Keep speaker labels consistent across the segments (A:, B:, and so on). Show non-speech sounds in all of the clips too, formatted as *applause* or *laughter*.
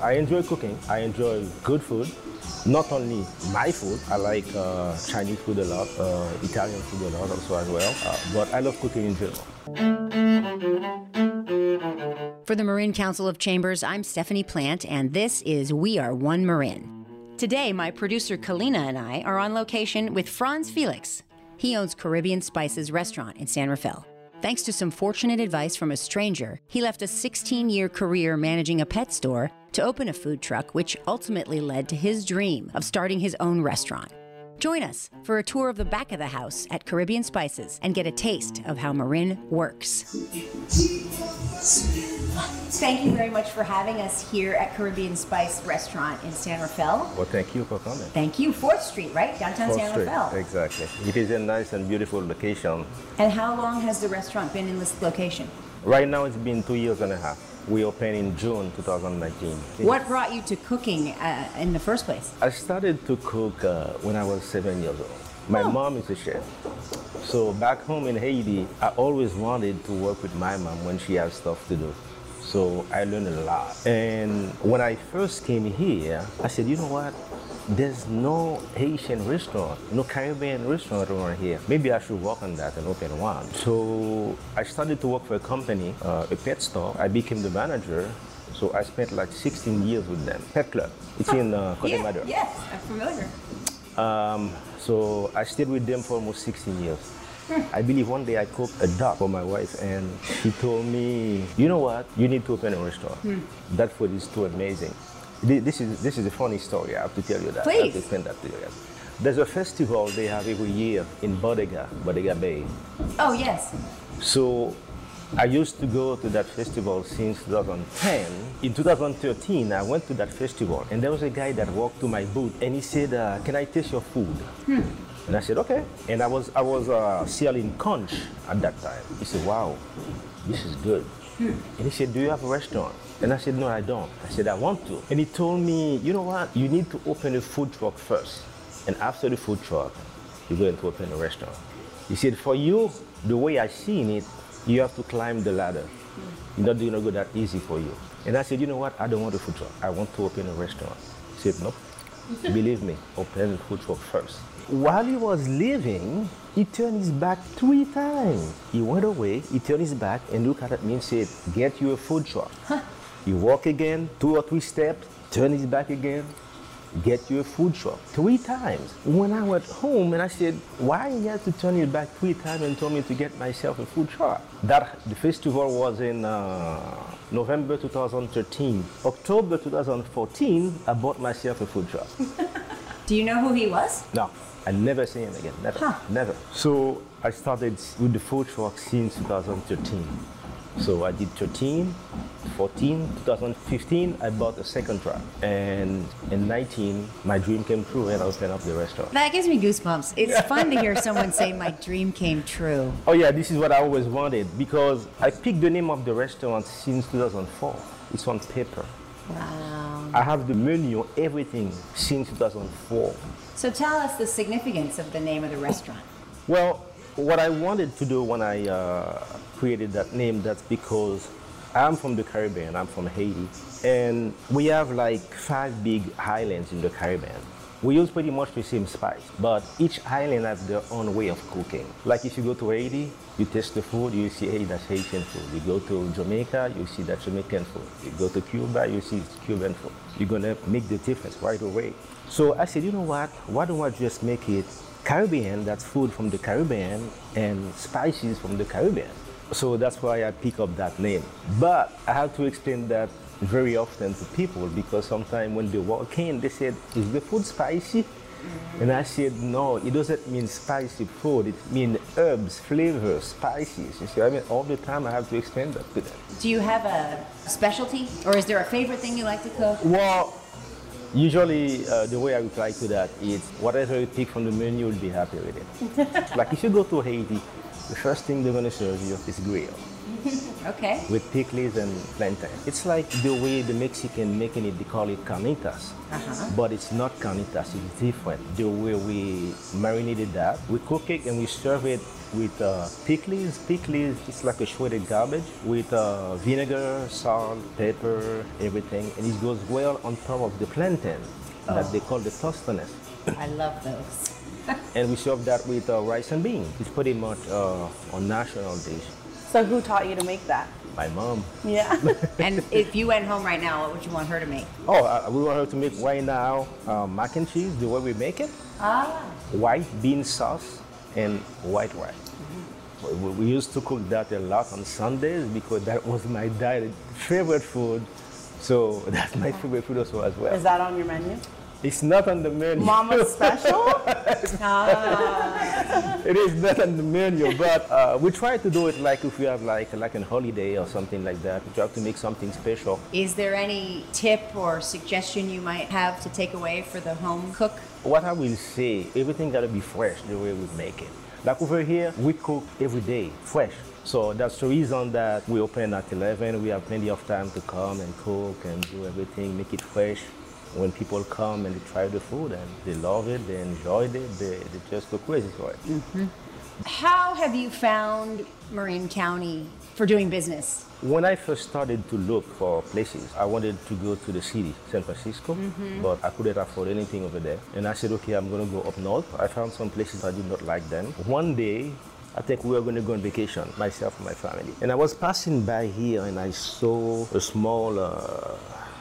A: I enjoy cooking. I enjoy good food. Not only my food, I like uh, Chinese food a lot, uh, Italian food a lot also as well, uh, but I love cooking in general.
B: For the Marin Council of Chambers, I'm Stephanie Plant, and this is We Are One Marin. Today, my producer Kalina and I are on location with Frantz Felix. He owns Caribbean Spices restaurant in San Rafael. Thanks to some fortunate advice from a stranger, he left a 16 year career managing a pet store to open a food truck, which ultimately led to his dream of starting his own restaurant. Join us for a tour of the back of the house at Caribbean Spices and get a taste of how Marin works. Thank you very much for having us here at Caribbean Spice Restaurant in San Rafael.
A: Well, thank you for coming.
B: Thank you. 4th Street, right? Downtown
A: Fourth
B: San
A: Street,
B: Rafael.
A: Exactly. It is a nice and beautiful location.
B: And how long has the restaurant been in this location?
A: Right now, it's been two years and a half. We opened in June 2019.
B: What brought you to cooking uh, in the first place?
A: I started to cook uh, when I was seven years old. My
B: Oh.
A: mom is a chef. So back home in Haiti, I always wanted to work with my mom when she has stuff to do. So I learned a lot. And when I first came here, I said, you know what? There's no Haitian restaurant, no Caribbean restaurant around here. Maybe I should work on that and open one. So I started to work for a company, uh, a pet store. I became the manager. So I spent like 16 years with them. Pet Club. It's in uh, Corte Madera.
B: yes, I'm familiar.
A: Um, so I stayed with them for almost 16 years. I believe one day I cooked a duck for my wife, and she told me, "You know what? You need to open a restaurant. That food is too amazing." Thi- This is this is a funny story. I have to tell you that. Please. I have to explain that to you. There's a festival they have every year in Bodega, Bodega Bay.
B: Oh, yes.
A: So I used to go to that festival since 2010. In 2013, I went to that festival, and there was a guy that walked to my booth, and he said, uh, "Can I taste your food?" And I said, "Okay." And I was I was uh, selling conch at that time. He said, "Wow, this is good." And he said, "Do you have a restaurant?" And I said, "No, I don't." I said, "I want to." And he told me, "You know what? You need to open a food truck first, and after the food truck, you're going to open a restaurant." He said, "For you, the way I seen it, you have to climb the ladder. It's not going to go that easy for you." And I said, "You know what? I don't want a food truck. I want to open a restaurant." He said, "Nope. Believe me, open the food truck first. While he was leaving, he turned his back three times. He went away, he turned his back and looked at me and said, Get you a food truck. He walked again, two or three steps, turned his back again, get you a food truck. Three times. When I went home and I said, Why he had to turn his back three times and told me to get myself a food truck? That the festival was in uh, November 2013. October 2014, I bought myself a food truck. *laughs*
B: Do you know who he was?
A: No, I never see him again. Never.
B: Huh.
A: Never. So I started with the food truck since 2013. So I did 13, 14, 2015, I bought a second truck. And in 19, my dream came true and I opened up the restaurant.
B: That gives me goosebumps. It's fun to hear someone say, My dream came true.
A: Oh yeah, this is what I always wanted because I picked the name of the restaurant since 2004. It's on paper.
B: Wow.
A: I have the menu, everything since 2004.
B: So tell us the significance of the name of the restaurant.
A: Well, what I wanted to do when I uh, created that name, that's because I'm from the Caribbean, I'm from Haiti, and we have like five big islands in the Caribbean. We use pretty much the same spice, but each island has their own way of cooking. Like if you go to Haiti, you taste the food, you see, hey, that's Haitian food. You go to Jamaica, you see that Jamaican food. You go to Cuba, you see Cuban food. You're gonna make the difference right away. So I said, you know what? Why don't I just make it Caribbean, that's food from the Caribbean, and spices from the Caribbean. So that's why I pick up that name. But I have to explain that very often to people because sometimes when they walk in, they said, Is the food spicy? And I said, No, it doesn't mean spicy food, it means herbs, flavors, spices. You see, I mean, all the time I have to explain that to them.
B: Do you have a specialty, or is there a favorite thing you like to cook?
A: Well, usually uh, the way I reply to that is whatever you pick from the menu, you'll be happy with it. *laughs* like if you go to Haiti, the first thing they're gonna serve you is grill *laughs*
B: Okay.
A: with pickles and plantain. It's like the way the Mexican making it, they call it carnitas.
B: Uh-huh.
A: But it's not carnitas, it's different. The way we marinated that, we cook it and we serve it with uh, pickles. Pickles it's like a shredded garbage with uh, vinegar, salt, pepper, everything, and it goes well on top of the plantain that they call the tostones.
B: I love those.
A: and we serve that with uh, rice and beans. It's pretty much uh, a national dish.
C: So who taught you to make that?
A: My mom.
C: Yeah. *laughs*
B: and if you went home right now, what would you want her to make?
A: Oh, uh, we want her to make right now uh, mac and cheese the way we make it.
B: Ah.
A: White bean sauce and white rice. We- We, we used to cook that a lot on Sundays because that was my dad's favorite food. So *laughs* that's my favorite food also as well.
C: Is that on your menu?
A: It's not on the menu.
C: Mama's *laughs* special?
A: It is not on the menu, but uh, we try to do it like if we have like like a holiday or something like that. We try to make something special.
B: Is there any tip or suggestion you might have to take away for the home cook?
A: What I will say, everything gotta be fresh the way we make it. Like over here, we cook every day, fresh. So that's the reason that we open at 11. We have plenty of time to come and cook and do everything, make it fresh. When people come and they try the food and they love it, they enjoyed it, they, they just go crazy for it.
B: How have you found Marin County for doing business?
A: When I first started to look for places, I wanted to go to the city, San Francisco, but I couldn't afford anything over there. And I said, okay, I'm going to go up north. I found some places I did not like them. One day, I think we were going to go on vacation, myself and my family. And I was passing by here and I saw a small uh,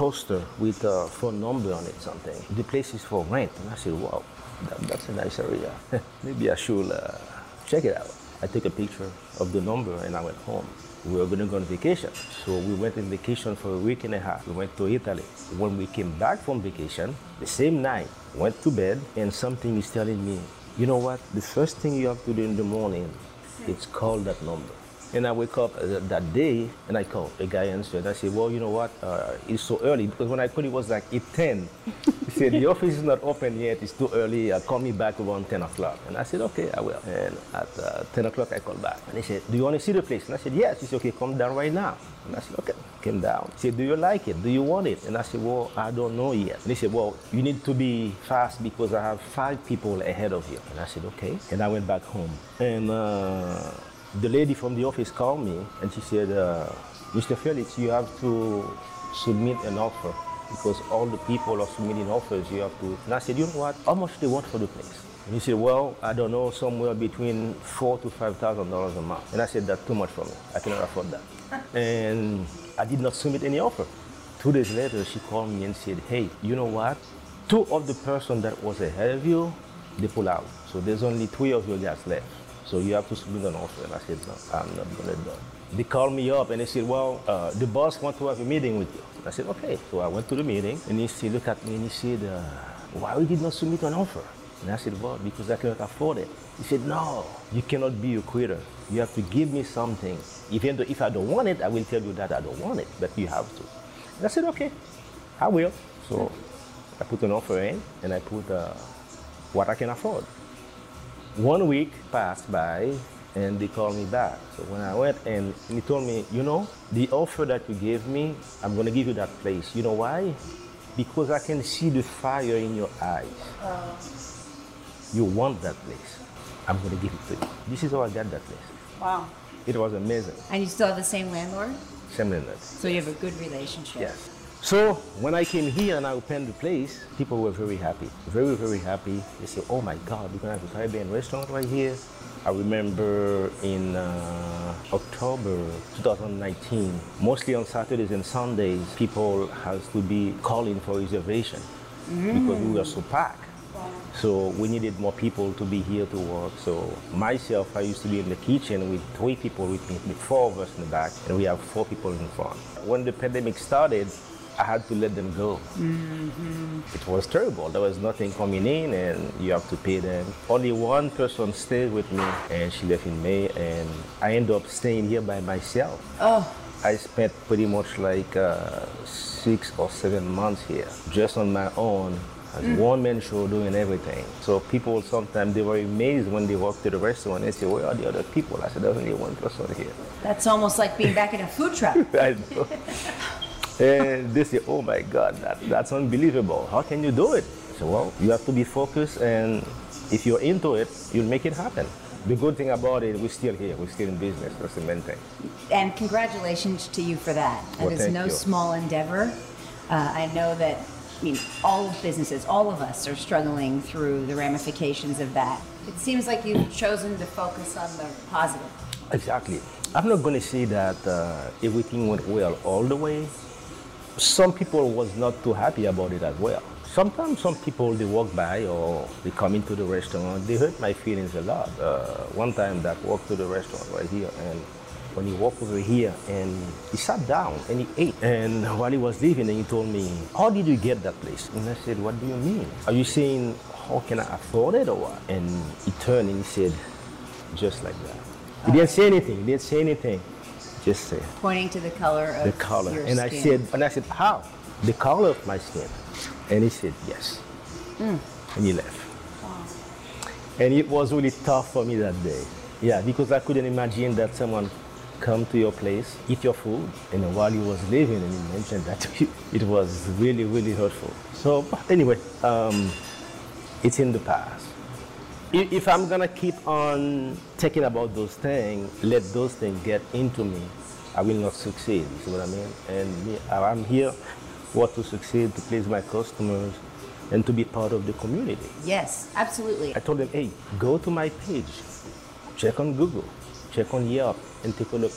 A: poster with a phone number on it, something. The place is for rent. And I said, wow, that, that's a nice area. *laughs* Maybe I should uh, check it out. I took a picture of the number and I went home. We were going to go on vacation. So we went on vacation for a week and a half. We went to Italy. When we came back from vacation, the same night, went to bed and something is telling me, you know what? The first thing you have to do in the morning is call that number. And I wake up uh, that day and I call. The guy answered. I said, well, you know what? Uh, it's so early because when I called it was like at 10. *laughs* he said, the office is not open yet. It's too early. Uh, call me back around 10 o'clock. And I said, okay, I will. And at uh, 10 o'clock, I called back. And he said, do you want to see the place? And I said, yes. He said, okay, come down right now. And I said, okay. Came down. He said, do you like it? Do you want it? And I said, well, I don't know yet. And he said, well, you need to be fast because I have five people ahead of you. And I said, okay. And I went back home. And uh, the lady from the office called me and she said, uh, Mr. Felix, you have to submit an offer because all the people are submitting offers. You have to. And I said, you know what? How much they want for the place? And he said, well, I don't know, somewhere between four to five thousand dollars a month. And I said, that's too much for me. I cannot afford that. *laughs* and I did not submit any offer. Two days later, she called me and said, hey, you know what? Two of the person that was ahead of you, they pull out. So there's only three of you guys left. So you have to submit an offer. And I said, no, I'm not going to do it. They called me up and they said, well, uh, the boss wants to have a meeting with you. I said, okay. So I went to the meeting and he said, look at me and he said, uh, why we did not submit an offer? And I said, well, because I cannot afford it. He said, no, you cannot be a quitter. You have to give me something. Even though if I don't want it, I will tell you that I don't want it, but you have to. And I said, okay, I will. So I put an offer in and I put uh, what I can afford. One week passed by and they called me back. So when I went and he told me, you know, the offer that you gave me, I'm going to give you that place. You know why? Because I can see the fire in your eyes. You want that place. I'm going to give it to you. This is how I got that place.
C: Wow.
A: It was amazing.
B: And you still have the same landlord?
A: Same landlord.
B: So you have a good relationship.
A: Yes. So when I came here and I opened the place, people were very happy. Very, very happy. They said, oh my God, we're to have a Caribbean restaurant right here. I remember in uh, October 2019, mostly on Saturdays and Sundays, people has to be calling for reservation because we were so packed. So we needed more people to be here to work. So myself, I used to be in the kitchen with three people with me, with four of us in the back, and we have four people in front. When the pandemic started, I had to let them go. It was terrible. There was nothing coming in, and you have to pay them. Only one person stayed with me, and she left in May, and I ended up staying here by myself.
B: Oh,
A: I spent pretty much like uh, six or seven months here, just on my own, as one man show doing everything. So people sometimes they were amazed when they walk to the restaurant and say, "Where are the other people?" I said, "There's only one person here."
B: that's almost like being back in a food truck. *laughs*
A: I know. *laughs* and they say, "Oh my God, that, that's unbelievable! How can you do it?" So, "Well, you have to be focused, and if you're into it, you'll make it happen." The good thing about it, we're still here. We're still in business. That's the main thing.
B: And congratulations to you for that. That
A: Well,
B: is no
A: you.
B: small endeavor. Uh, I know that, I mean, all businesses, all of us are struggling through the ramifications of that. It seems like you've chosen to focus on the positive.
A: Exactly. I'm not going to say that uh, everything went well all the way. Some people was not too happy about it as well. Sometimes some people they walk by or they come into the restaurant. They hurt my feelings a lot. Uh, one time that walked to the restaurant right here and when he walked over here and he sat down and he ate. And while he was leaving, and he told me, "How did you get that place?" And I said, "What do you mean? Are you saying how can I afford it or what?" And he turned and he said, "Just like that." He didn't say anything. He didn't say anything. Just say
B: Pointing to the color of
A: the color.
B: your
A: And I said, and I said, how? The color of my skin. And he said, yes.
B: Hmm.
A: And he left. And it was really tough for me that day. Yeah, because I couldn't imagine that someone come to your place, eat your food, and while he was leaving and he mentioned that to you, *laughs* it was really, really hurtful. So anyway, um, it's in the past. If I'm gonna keep on thinking about those things, let those things get into me, I will not succeed. You see what I mean? And me, I'm here what to succeed, to please my customers, and to be part of the community.
B: Yes, absolutely.
A: I told them, hey, go to my page, check on Google, check on Yelp, and take a look.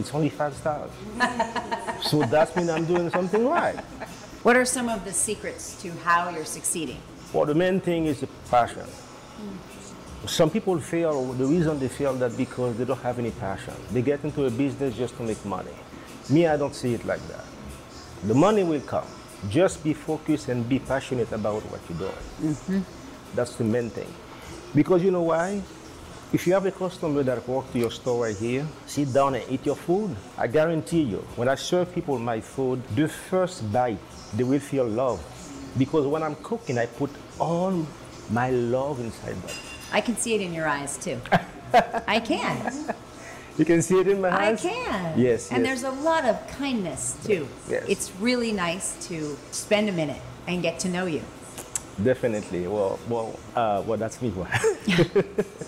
A: It's only five stars. *laughs* so that means I'm doing something right.
B: What are some of the secrets to how you're succeeding?
A: Well, the main thing is the passion. Some people fail, the reason they fail that because they don't have any passion. They get into a business just to make money. Me, I don't see it like that. The money will come. Just be focused and be passionate about what you're doing. Mm-hmm. That's the main thing. Because you know why? If you have a customer that walk to your store right here, sit down and eat your food, I guarantee you, when I serve people my food, the first bite, they will feel love. Because when I'm cooking, I put all my love inside that.
B: I can see it in your eyes too. *laughs* I can.
A: You can see it in my eyes?
B: I can.
A: Yes,
B: And
A: yes.
B: there's a lot of kindness too.
A: Yes.
B: It's really nice to spend a minute and get to know you.
A: Definitely. Well, well, uh, well, that's me. *laughs*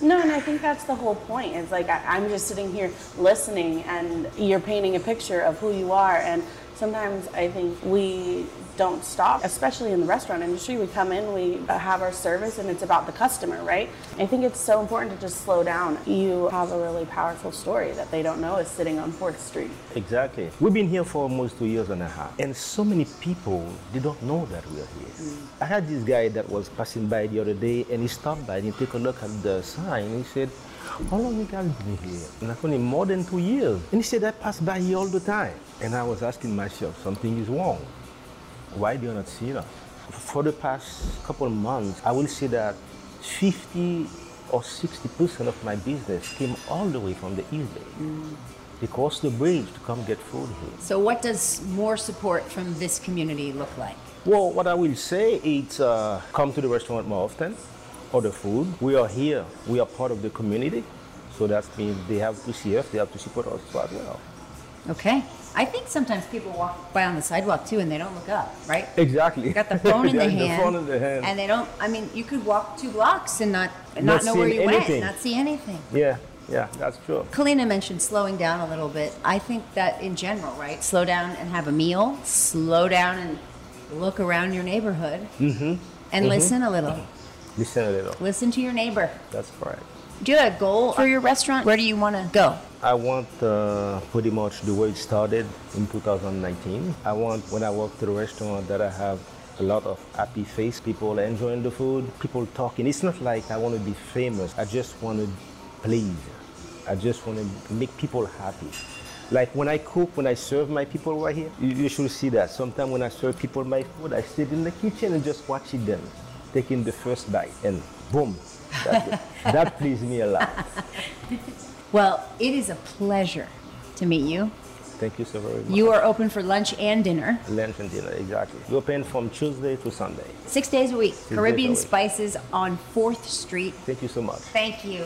C: No, and I think that's the whole point. It's like I, I'm just sitting here listening, and you're painting a picture of who you are. And sometimes I think we don't stop, especially in the restaurant industry. We come in, we have our service, and it's about the customer, right? I think it's so important to just slow down. You have a really powerful story that they don't know is sitting on Fourth Street.
A: Exactly. We've been here for almost two years and a half, and so many people they don't know that we are here. Mm. I had this guy that was passing by the other day, and he stopped by and he took a look at the sign. He said, "How long you guys been here?" And I told him, "More than two years." And he said, "I pass by here all the time." And I was asking myself, something is wrong. Why do you not see that? For the past couple of months, I will say that 50 or 60 percent of my business came all the way from the East Bay. They crossed the bridge to come get food here.
B: So, what does more support from this community look like?
A: Well, what I will say is uh, come to the restaurant more often, order food. We are here. We are part of the community. So that means they have to see us, they have to support us as well.
B: Okay. I think sometimes people walk by on the sidewalk too and they don't look up, right?
A: Exactly.
B: They got the phone in *laughs*
A: They
B: the hand.
A: The phone in the hand.
B: And they don't, I mean, you could walk two blocks and not, and
A: Not
B: not know where you went, not see anything.
A: yeah, yeah, that's true.
B: Kalina mentioned slowing down a little bit. I think that in general, right? Slow down and have a meal, slow down and look around your neighborhood
A: Mm-hmm.
B: and listen a little.
A: Listen a little.
B: Listen to your neighbor.
A: That's correct.
B: Do you have a goal for your restaurant? Where do you want to go?
A: I want uh, pretty much the way it started in 2019. I want when I walk to the restaurant that I have a lot of happy face, people enjoying the food, people talking. It's not like I want to be famous. I just want to please. I just want to make people happy. Like when I cook, when I serve my people right here, you, you should see that. Sometimes when I serve people my food, I sit in the kitchen and just watching them taking the first bite, and boom, *laughs* that, pleases me a lot. *laughs*
B: Well, it is a pleasure to meet you.
A: Thank you so very much.
B: You are open for lunch and dinner,
A: Lunch and dinner, exactly. We open from Tuesday to Sunday.
B: six days a week.
A: a
B: Caribbean
A: week.
B: Spices on 4th Street.
A: Thank you so much.
B: Thank you.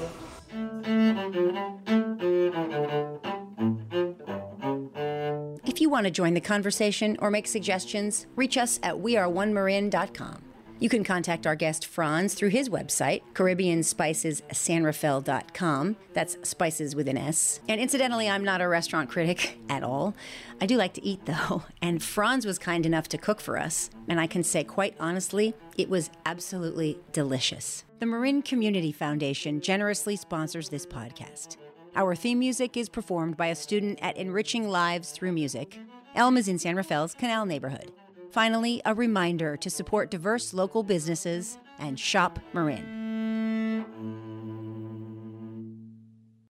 B: If you want to join the conversation or make suggestions, reach us at weareonemarin.com. You can contact our guest Frantz through his website, CaribbeanSpicesSanrafael.com. That's spices with an S. And incidentally, I'm not a restaurant critic *laughs* at all. I do like to eat though, and Frantz was kind enough to cook for us, and I can say quite honestly, it was absolutely delicious. The Marin Community Foundation generously sponsors this podcast. Our theme music is performed by a student at Enriching Lives Through Music. Elm is in San Rafael's Canal neighborhood. Finally, a reminder to support diverse local businesses and shop Marin.